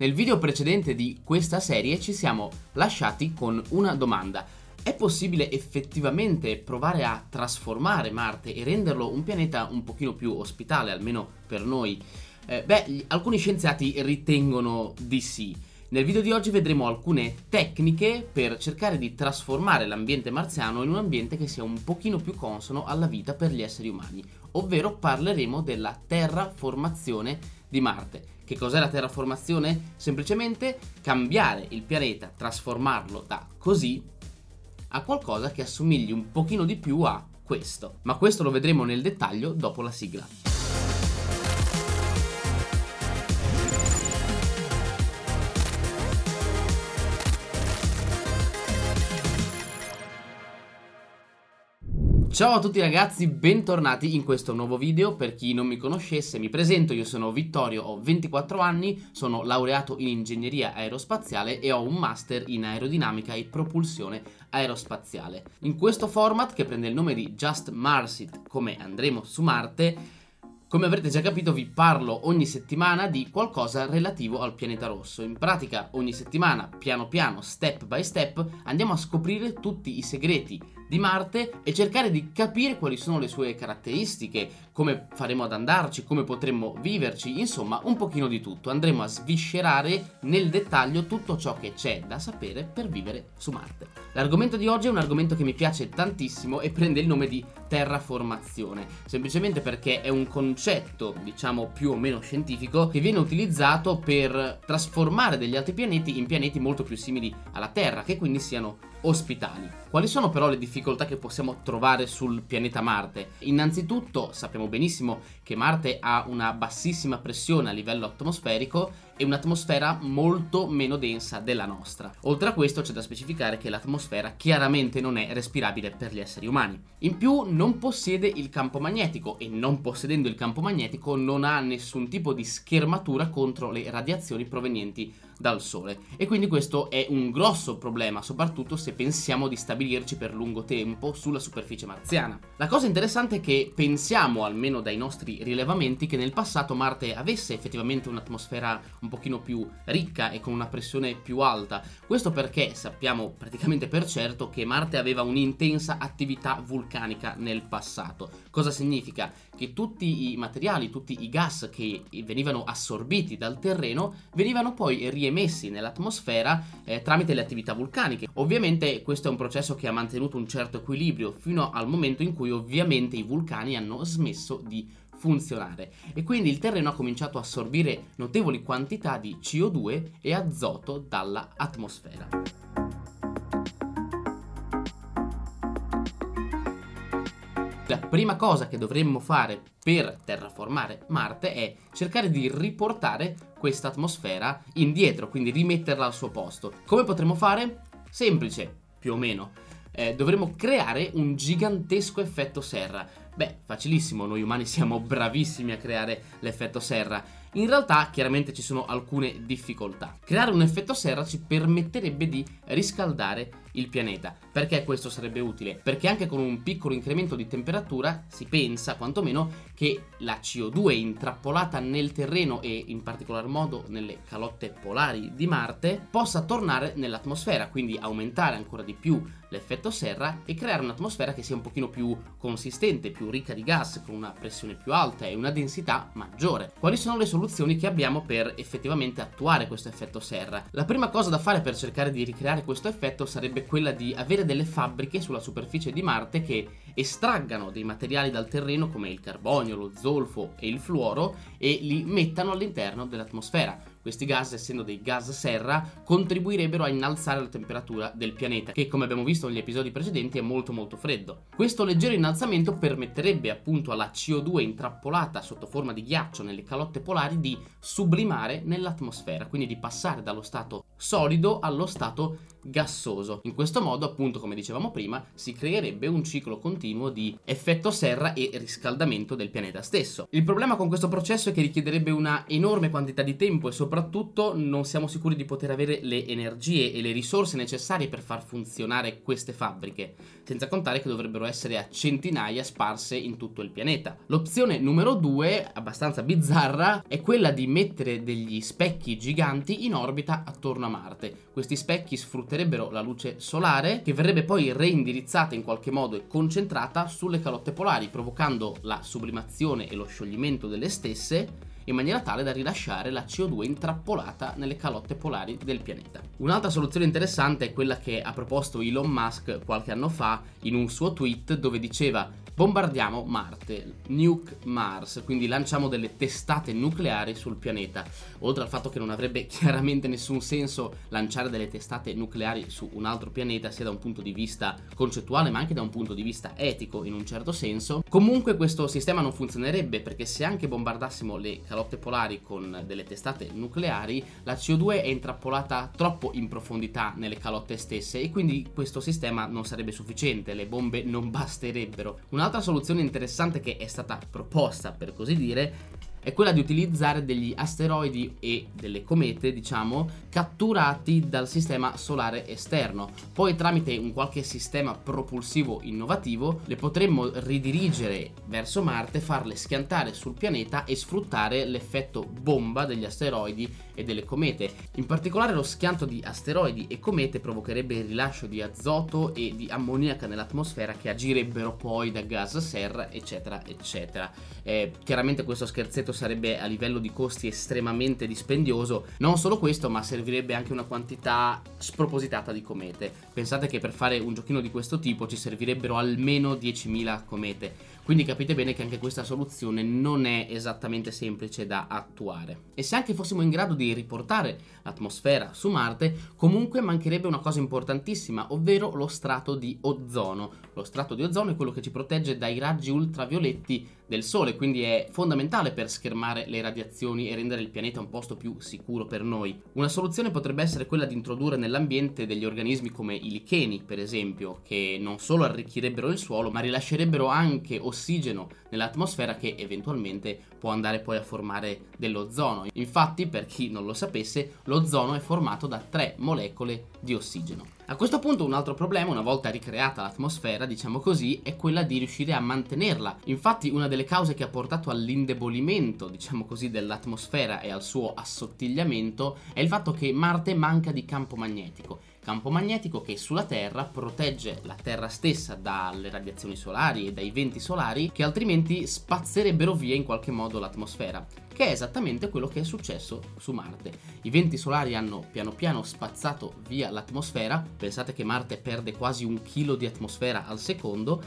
Nel video precedente di questa serie ci siamo lasciati con una domanda. È possibile effettivamente provare a trasformare Marte e renderlo un pianeta un pochino più ospitale, almeno per noi? Eh, beh, alcuni scienziati ritengono di sì. Nel video di oggi vedremo alcune tecniche per cercare di trasformare l'ambiente marziano in un ambiente che sia un pochino più consono alla vita per gli esseri umani, ovvero parleremo della terraformazione di Marte. Che cos'è la terraformazione? Semplicemente cambiare il pianeta, trasformarlo da così a qualcosa che assomigli un pochino di più a questo. Ma questo lo vedremo nel dettaglio dopo la sigla. Ciao a tutti ragazzi, bentornati in questo nuovo video. Per chi non mi conoscesse, mi presento, io sono Vittorio, ho 24 anni, sono laureato in ingegneria aerospaziale e ho un master in aerodinamica e propulsione aerospaziale. In questo format, che prende il nome di Just Marsit, come andremo su Marte, come avrete già capito vi parlo ogni settimana di qualcosa relativo al pianeta rosso. In pratica ogni settimana, piano piano, step by step, andiamo a scoprire tutti i segreti di Marte e cercare di capire quali sono le sue caratteristiche, come faremo ad andarci, come potremmo viverci, insomma un pochino di tutto. Andremo a sviscerare nel dettaglio tutto ciò che c'è da sapere per vivere su Marte. L'argomento di oggi è un argomento che mi piace tantissimo e prende il nome di terraformazione, semplicemente perché è un concetto, diciamo più o meno scientifico, che viene utilizzato per trasformare degli altri pianeti in pianeti molto più simili alla Terra, che quindi siano ospitali. Quali sono però le difficoltà che possiamo trovare sul pianeta Marte? Innanzitutto sappiamo benissimo che Marte ha una bassissima pressione a livello atmosferico e un'atmosfera molto meno densa della nostra. Oltre a questo c'è da specificare che l'atmosfera chiaramente non è respirabile per gli esseri umani. In più non possiede il campo magnetico e non possedendo il campo magnetico non ha nessun tipo di schermatura contro le radiazioni provenienti dal Sole e quindi questo è un grosso problema soprattutto se pensiamo di stabilirci per lungo tempo sulla superficie marziana. La cosa interessante è che pensiamo almeno dai nostri rilevamenti che nel passato Marte avesse effettivamente un'atmosfera un un pochino più ricca e con una pressione più alta. Questo perché sappiamo praticamente per certo che Marte aveva un'intensa attività vulcanica nel passato. Cosa significa? Che tutti i materiali, tutti i gas che venivano assorbiti dal terreno venivano poi riemessi nell'atmosfera eh, tramite le attività vulcaniche. Ovviamente questo è un processo che ha mantenuto un certo equilibrio fino al momento in cui ovviamente i vulcani hanno smesso di funzionare e quindi il terreno ha cominciato a assorbire notevoli quantità di CO2 e azoto dall'atmosfera. La prima cosa che dovremmo fare per terraformare Marte è cercare di riportare questa atmosfera indietro, quindi rimetterla al suo posto. Come potremmo fare? Semplice, più o meno. Eh, dovremmo creare un gigantesco effetto serra Beh, facilissimo, noi umani siamo bravissimi a creare l'effetto serra. In realtà, chiaramente ci sono alcune difficoltà. Creare un effetto serra ci permetterebbe di riscaldare il pianeta. Perché questo sarebbe utile? Perché anche con un piccolo incremento di temperatura si pensa quantomeno che la CO2 intrappolata nel terreno e in particolar modo nelle calotte polari di Marte possa tornare nell'atmosfera, quindi aumentare ancora di più l'effetto serra e creare un'atmosfera che sia un pochino più consistente, più ricca di gas, con una pressione più alta e una densità maggiore. Quali sono le soluzioni che abbiamo per effettivamente attuare questo effetto serra? La prima cosa da fare per cercare di ricreare questo effetto sarebbe quella di avere delle fabbriche sulla superficie di Marte che estraggano dei materiali dal terreno come il carbonio, lo zolfo e il fluoro e li mettano all'interno dell'atmosfera. Questi gas, essendo dei gas serra, contribuirebbero a innalzare la temperatura del pianeta, che come abbiamo visto negli episodi precedenti è molto molto freddo. Questo leggero innalzamento permetterebbe appunto alla CO2 intrappolata sotto forma di ghiaccio nelle calotte polari di sublimare nell'atmosfera, quindi di passare dallo stato solido allo stato gassoso. In questo modo, appunto, come dicevamo prima, si creerebbe un ciclo continuo di effetto serra e riscaldamento del pianeta stesso. Il problema con questo processo è che richiederebbe una enorme quantità di tempo e soprattutto non siamo sicuri di poter avere le energie e le risorse necessarie per far funzionare queste fabbriche, senza contare che dovrebbero essere a centinaia sparse in tutto il pianeta. L'opzione numero due, abbastanza bizzarra, è quella di mettere degli specchi giganti in orbita attorno a Marte. Questi specchi sfrutterebbero la luce solare che verrebbe poi reindirizzata in qualche modo e concentrata sulle calotte polari, provocando la sublimazione e lo scioglimento delle stesse in maniera tale da rilasciare la CO2 intrappolata nelle calotte polari del pianeta. Un'altra soluzione interessante è quella che ha proposto Elon Musk qualche anno fa in un suo tweet dove diceva bombardiamo Marte, nuke Mars, quindi lanciamo delle testate nucleari sul pianeta. Oltre al fatto che non avrebbe chiaramente nessun senso lanciare delle testate nucleari su un altro pianeta, sia da un punto di vista concettuale ma anche da un punto di vista etico in un certo senso, comunque questo sistema non funzionerebbe perché se anche bombardassimo le calotte polari con delle testate nucleari, la CO2 è intrappolata troppo in profondità nelle calotte stesse e quindi questo sistema non sarebbe sufficiente, le bombe non basterebbero. Un'altra Un'altra soluzione interessante che è stata proposta, per così dire, è quella di utilizzare degli asteroidi e delle comete, diciamo, catturati dal sistema solare esterno. Poi tramite un qualche sistema propulsivo innovativo le potremmo ridirigere verso Marte, farle schiantare sul pianeta e sfruttare l'effetto bomba degli asteroidi e delle comete. In particolare lo schianto di asteroidi e comete provocherebbe il rilascio di azoto e di ammoniaca nell'atmosfera che agirebbero poi da gas serra, eccetera, eccetera. Eh, chiaramente questo scherzetto sarebbe a livello di costi estremamente dispendioso. Non solo questo, ma servirebbe anche una quantità spropositata di comete. Pensate che per fare un giochino di questo tipo ci servirebbero almeno 10.000 comete. Quindi capite bene che anche questa soluzione non è esattamente semplice da attuare. E se anche fossimo in grado di riportare l'atmosfera su Marte, comunque mancherebbe una cosa importantissima, ovvero lo strato di ozono. Lo strato di ozono è quello che ci protegge dai raggi ultravioletti del Sole, quindi è fondamentale per schermare le radiazioni e rendere il pianeta un posto più sicuro per noi. Una soluzione potrebbe essere quella di introdurre nell'ambiente degli organismi come i licheni, per esempio, che non solo arricchirebbero il suolo, ma rilascerebbero anche ossigeno nell'atmosfera che eventualmente può andare poi a formare dell'ozono. Infatti, per chi non lo sapesse, l'ozono è formato da tre molecole di ossigeno. A questo punto un altro problema, una volta ricreata l'atmosfera, diciamo così, è quella di riuscire a mantenerla. Infatti una delle cause che ha portato all'indebolimento, diciamo così, dell'atmosfera e al suo assottigliamento è il fatto che Marte manca di campo magnetico campo magnetico che sulla Terra protegge la Terra stessa dalle radiazioni solari e dai venti solari che altrimenti spazzerebbero via in qualche modo l'atmosfera, che è esattamente quello che è successo su Marte. I venti solari hanno piano piano spazzato via l'atmosfera, pensate che Marte perde quasi un chilo di atmosfera al secondo,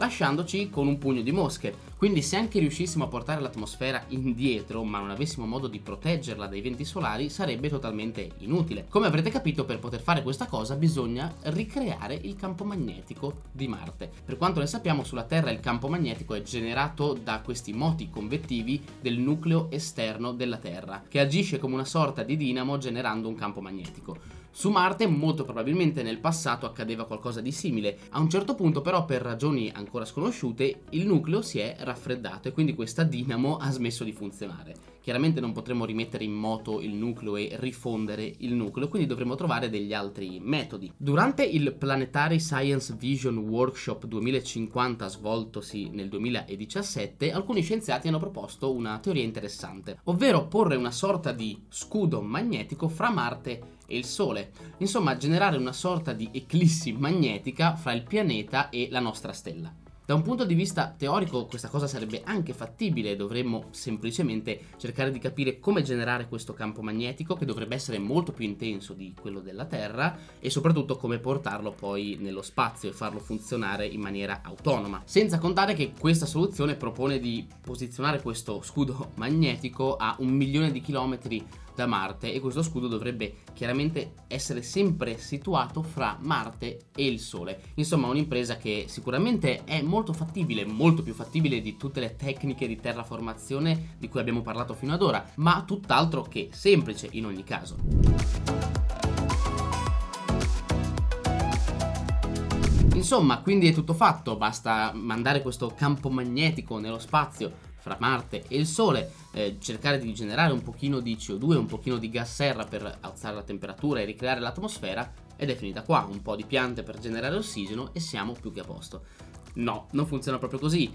lasciandoci con un pugno di mosche. Quindi se anche riuscissimo a portare l'atmosfera indietro, ma non avessimo modo di proteggerla dai venti solari, sarebbe totalmente inutile. Come avrete capito, per poter fare questa cosa bisogna ricreare il campo magnetico di Marte. Per quanto ne sappiamo, sulla Terra il campo magnetico è generato da questi moti convettivi del nucleo esterno della Terra, che agisce come una sorta di dinamo generando un campo magnetico. Su Marte molto probabilmente nel passato accadeva qualcosa di simile. A un certo punto però per ragioni ancora sconosciute il nucleo si è raffreddato e quindi questa dinamo ha smesso di funzionare. Chiaramente non potremo rimettere in moto il nucleo e rifondere il nucleo, quindi dovremo trovare degli altri metodi. Durante il Planetary Science Vision Workshop 2050 svoltosi nel 2017, alcuni scienziati hanno proposto una teoria interessante, ovvero porre una sorta di scudo magnetico fra Marte e il Sole. Insomma, generare una sorta di eclissi magnetica fra il pianeta e la nostra stella. Da un punto di vista teorico questa cosa sarebbe anche fattibile, dovremmo semplicemente cercare di capire come generare questo campo magnetico che dovrebbe essere molto più intenso di quello della Terra e soprattutto come portarlo poi nello spazio e farlo funzionare in maniera autonoma. Senza contare che questa soluzione propone di posizionare questo scudo magnetico a un milione di chilometri da Marte e questo scudo dovrebbe chiaramente essere sempre situato fra Marte e il Sole. Insomma, un'impresa che sicuramente è molto fattibile, molto più fattibile di tutte le tecniche di terraformazione di cui abbiamo parlato fino ad ora, ma tutt'altro che semplice in ogni caso. Insomma, quindi è tutto fatto, basta mandare questo campo magnetico nello spazio fra Marte e il Sole, eh, cercare di generare un pochino di CO2, un pochino di gas serra per alzare la temperatura e ricreare l'atmosfera ed è finita qua, un po' di piante per generare ossigeno e siamo più che a posto. No, non funziona proprio così.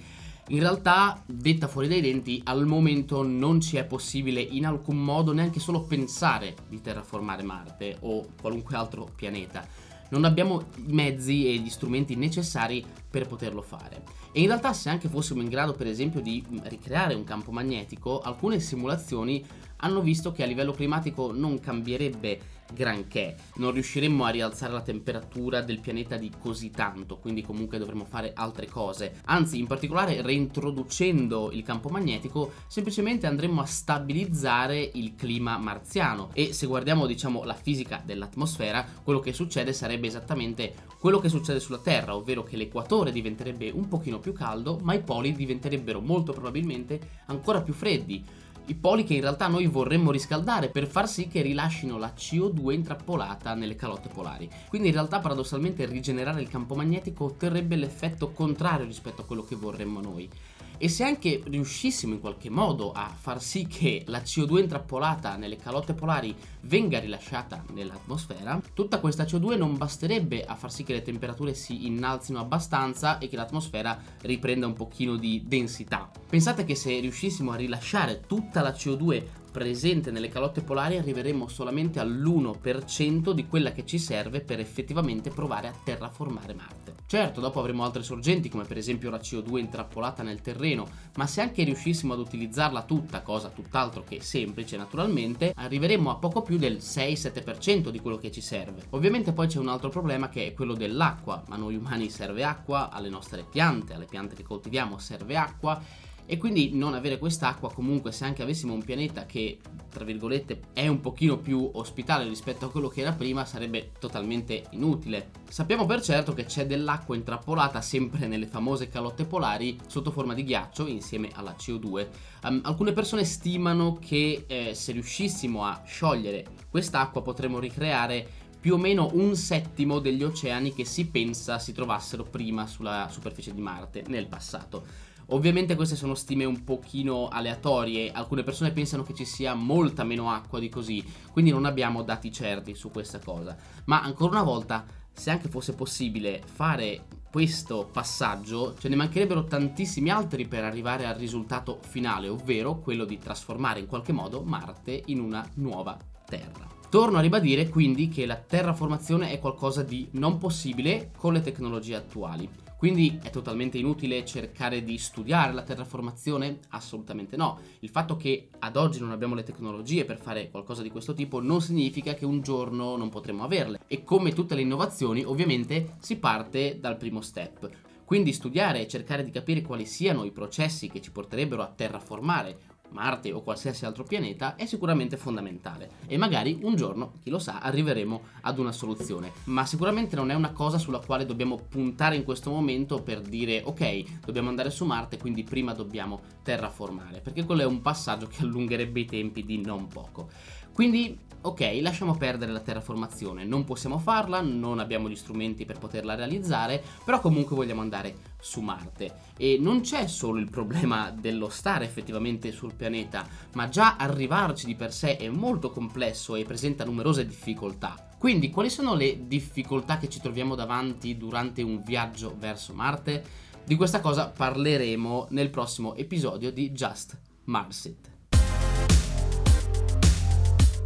In realtà, detta fuori dai denti, al momento non ci è possibile in alcun modo neanche solo pensare di terraformare Marte o qualunque altro pianeta non abbiamo i mezzi e gli strumenti necessari per poterlo fare. E in realtà se anche fossimo in grado per esempio di ricreare un campo magnetico, alcune simulazioni hanno visto che a livello climatico non cambierebbe granché, non riusciremmo a rialzare la temperatura del pianeta di così tanto, quindi comunque dovremmo fare altre cose. Anzi, in particolare reintroducendo il campo magnetico, semplicemente andremo a stabilizzare il clima marziano. E se guardiamo, diciamo, la fisica dell'atmosfera, quello che succede sarebbe esattamente quello che succede sulla Terra, ovvero che l'equatore diventerebbe un pochino più caldo, ma i poli diventerebbero molto probabilmente ancora più freddi i poli che in realtà noi vorremmo riscaldare per far sì che rilascino la CO2 intrappolata nelle calotte polari. Quindi in realtà paradossalmente rigenerare il campo magnetico otterrebbe l'effetto contrario rispetto a quello che vorremmo noi. E se anche riuscissimo in qualche modo a far sì che la CO2 intrappolata nelle calotte polari venga rilasciata nell'atmosfera, tutta questa CO2 non basterebbe a far sì che le temperature si innalzino abbastanza e che l'atmosfera riprenda un pochino di densità. Pensate che se riuscissimo a rilasciare tutta la CO2 presente nelle calotte polari arriveremo solamente all'1% di quella che ci serve per effettivamente provare a terraformare Marte. Certo, dopo avremo altre sorgenti come per esempio la CO2 intrappolata nel terreno, ma se anche riuscissimo ad utilizzarla tutta, cosa tutt'altro che semplice naturalmente, arriveremo a poco più del 6-7% di quello che ci serve. Ovviamente poi c'è un altro problema che è quello dell'acqua, a noi umani serve acqua, alle nostre piante, alle piante che coltiviamo serve acqua e quindi non avere quest'acqua comunque se anche avessimo un pianeta che tra virgolette è un pochino più ospitale rispetto a quello che era prima sarebbe totalmente inutile. Sappiamo per certo che c'è dell'acqua intrappolata sempre nelle famose calotte polari sotto forma di ghiaccio insieme alla CO2. Um, ehm, alcune persone stimano che eh, se riuscissimo a sciogliere quest'acqua potremmo ricreare più o meno un settimo degli oceani che si pensa si trovassero prima sulla superficie di Marte nel passato. Ovviamente queste sono stime un pochino aleatorie, alcune persone pensano che ci sia molta meno acqua di così, quindi non abbiamo dati certi su questa cosa. Ma ancora una volta, se anche fosse possibile fare questo passaggio, ce ne mancherebbero tantissimi altri per arrivare al risultato finale, ovvero quello di trasformare in qualche modo Marte in una nuova Terra. Torno a ribadire quindi che la terraformazione è qualcosa di non possibile con le tecnologie attuali. Quindi è totalmente inutile cercare di studiare la terraformazione? Assolutamente no. Il fatto che ad oggi non abbiamo le tecnologie per fare qualcosa di questo tipo non significa che un giorno non potremo averle. E come tutte le innovazioni, ovviamente si parte dal primo step. Quindi studiare e cercare di capire quali siano i processi che ci porterebbero a terraformare Marte o qualsiasi altro pianeta è sicuramente fondamentale e magari un giorno, chi lo sa, arriveremo ad una soluzione, ma sicuramente non è una cosa sulla quale dobbiamo puntare in questo momento per dire ok, dobbiamo andare su Marte, quindi prima dobbiamo terraformare, perché quello è un passaggio che allungherebbe i tempi di non poco. Quindi ok, lasciamo perdere la terraformazione, non possiamo farla, non abbiamo gli strumenti per poterla realizzare, però comunque vogliamo andare su Marte. E non c'è solo il problema dello stare effettivamente sul pianeta, ma già arrivarci di per sé è molto complesso e presenta numerose difficoltà. Quindi quali sono le difficoltà che ci troviamo davanti durante un viaggio verso Marte? Di questa cosa parleremo nel prossimo episodio di Just Marsit.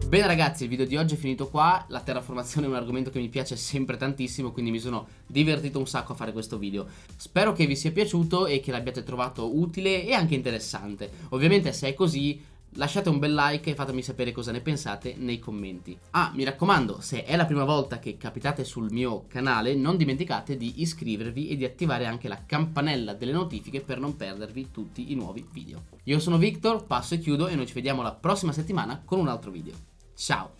Bene ragazzi, il video di oggi è finito qua, la terraformazione è un argomento che mi piace sempre tantissimo, quindi mi sono divertito un sacco a fare questo video. Spero che vi sia piaciuto e che l'abbiate trovato utile e anche interessante. Ovviamente se è così lasciate un bel like e fatemi sapere cosa ne pensate nei commenti. Ah, mi raccomando, se è la prima volta che capitate sul mio canale, non dimenticate di iscrivervi e di attivare anche la campanella delle notifiche per non perdervi tutti i nuovi video. Io sono Victor, passo e chiudo e noi ci vediamo la prossima settimana con un altro video. Ciao!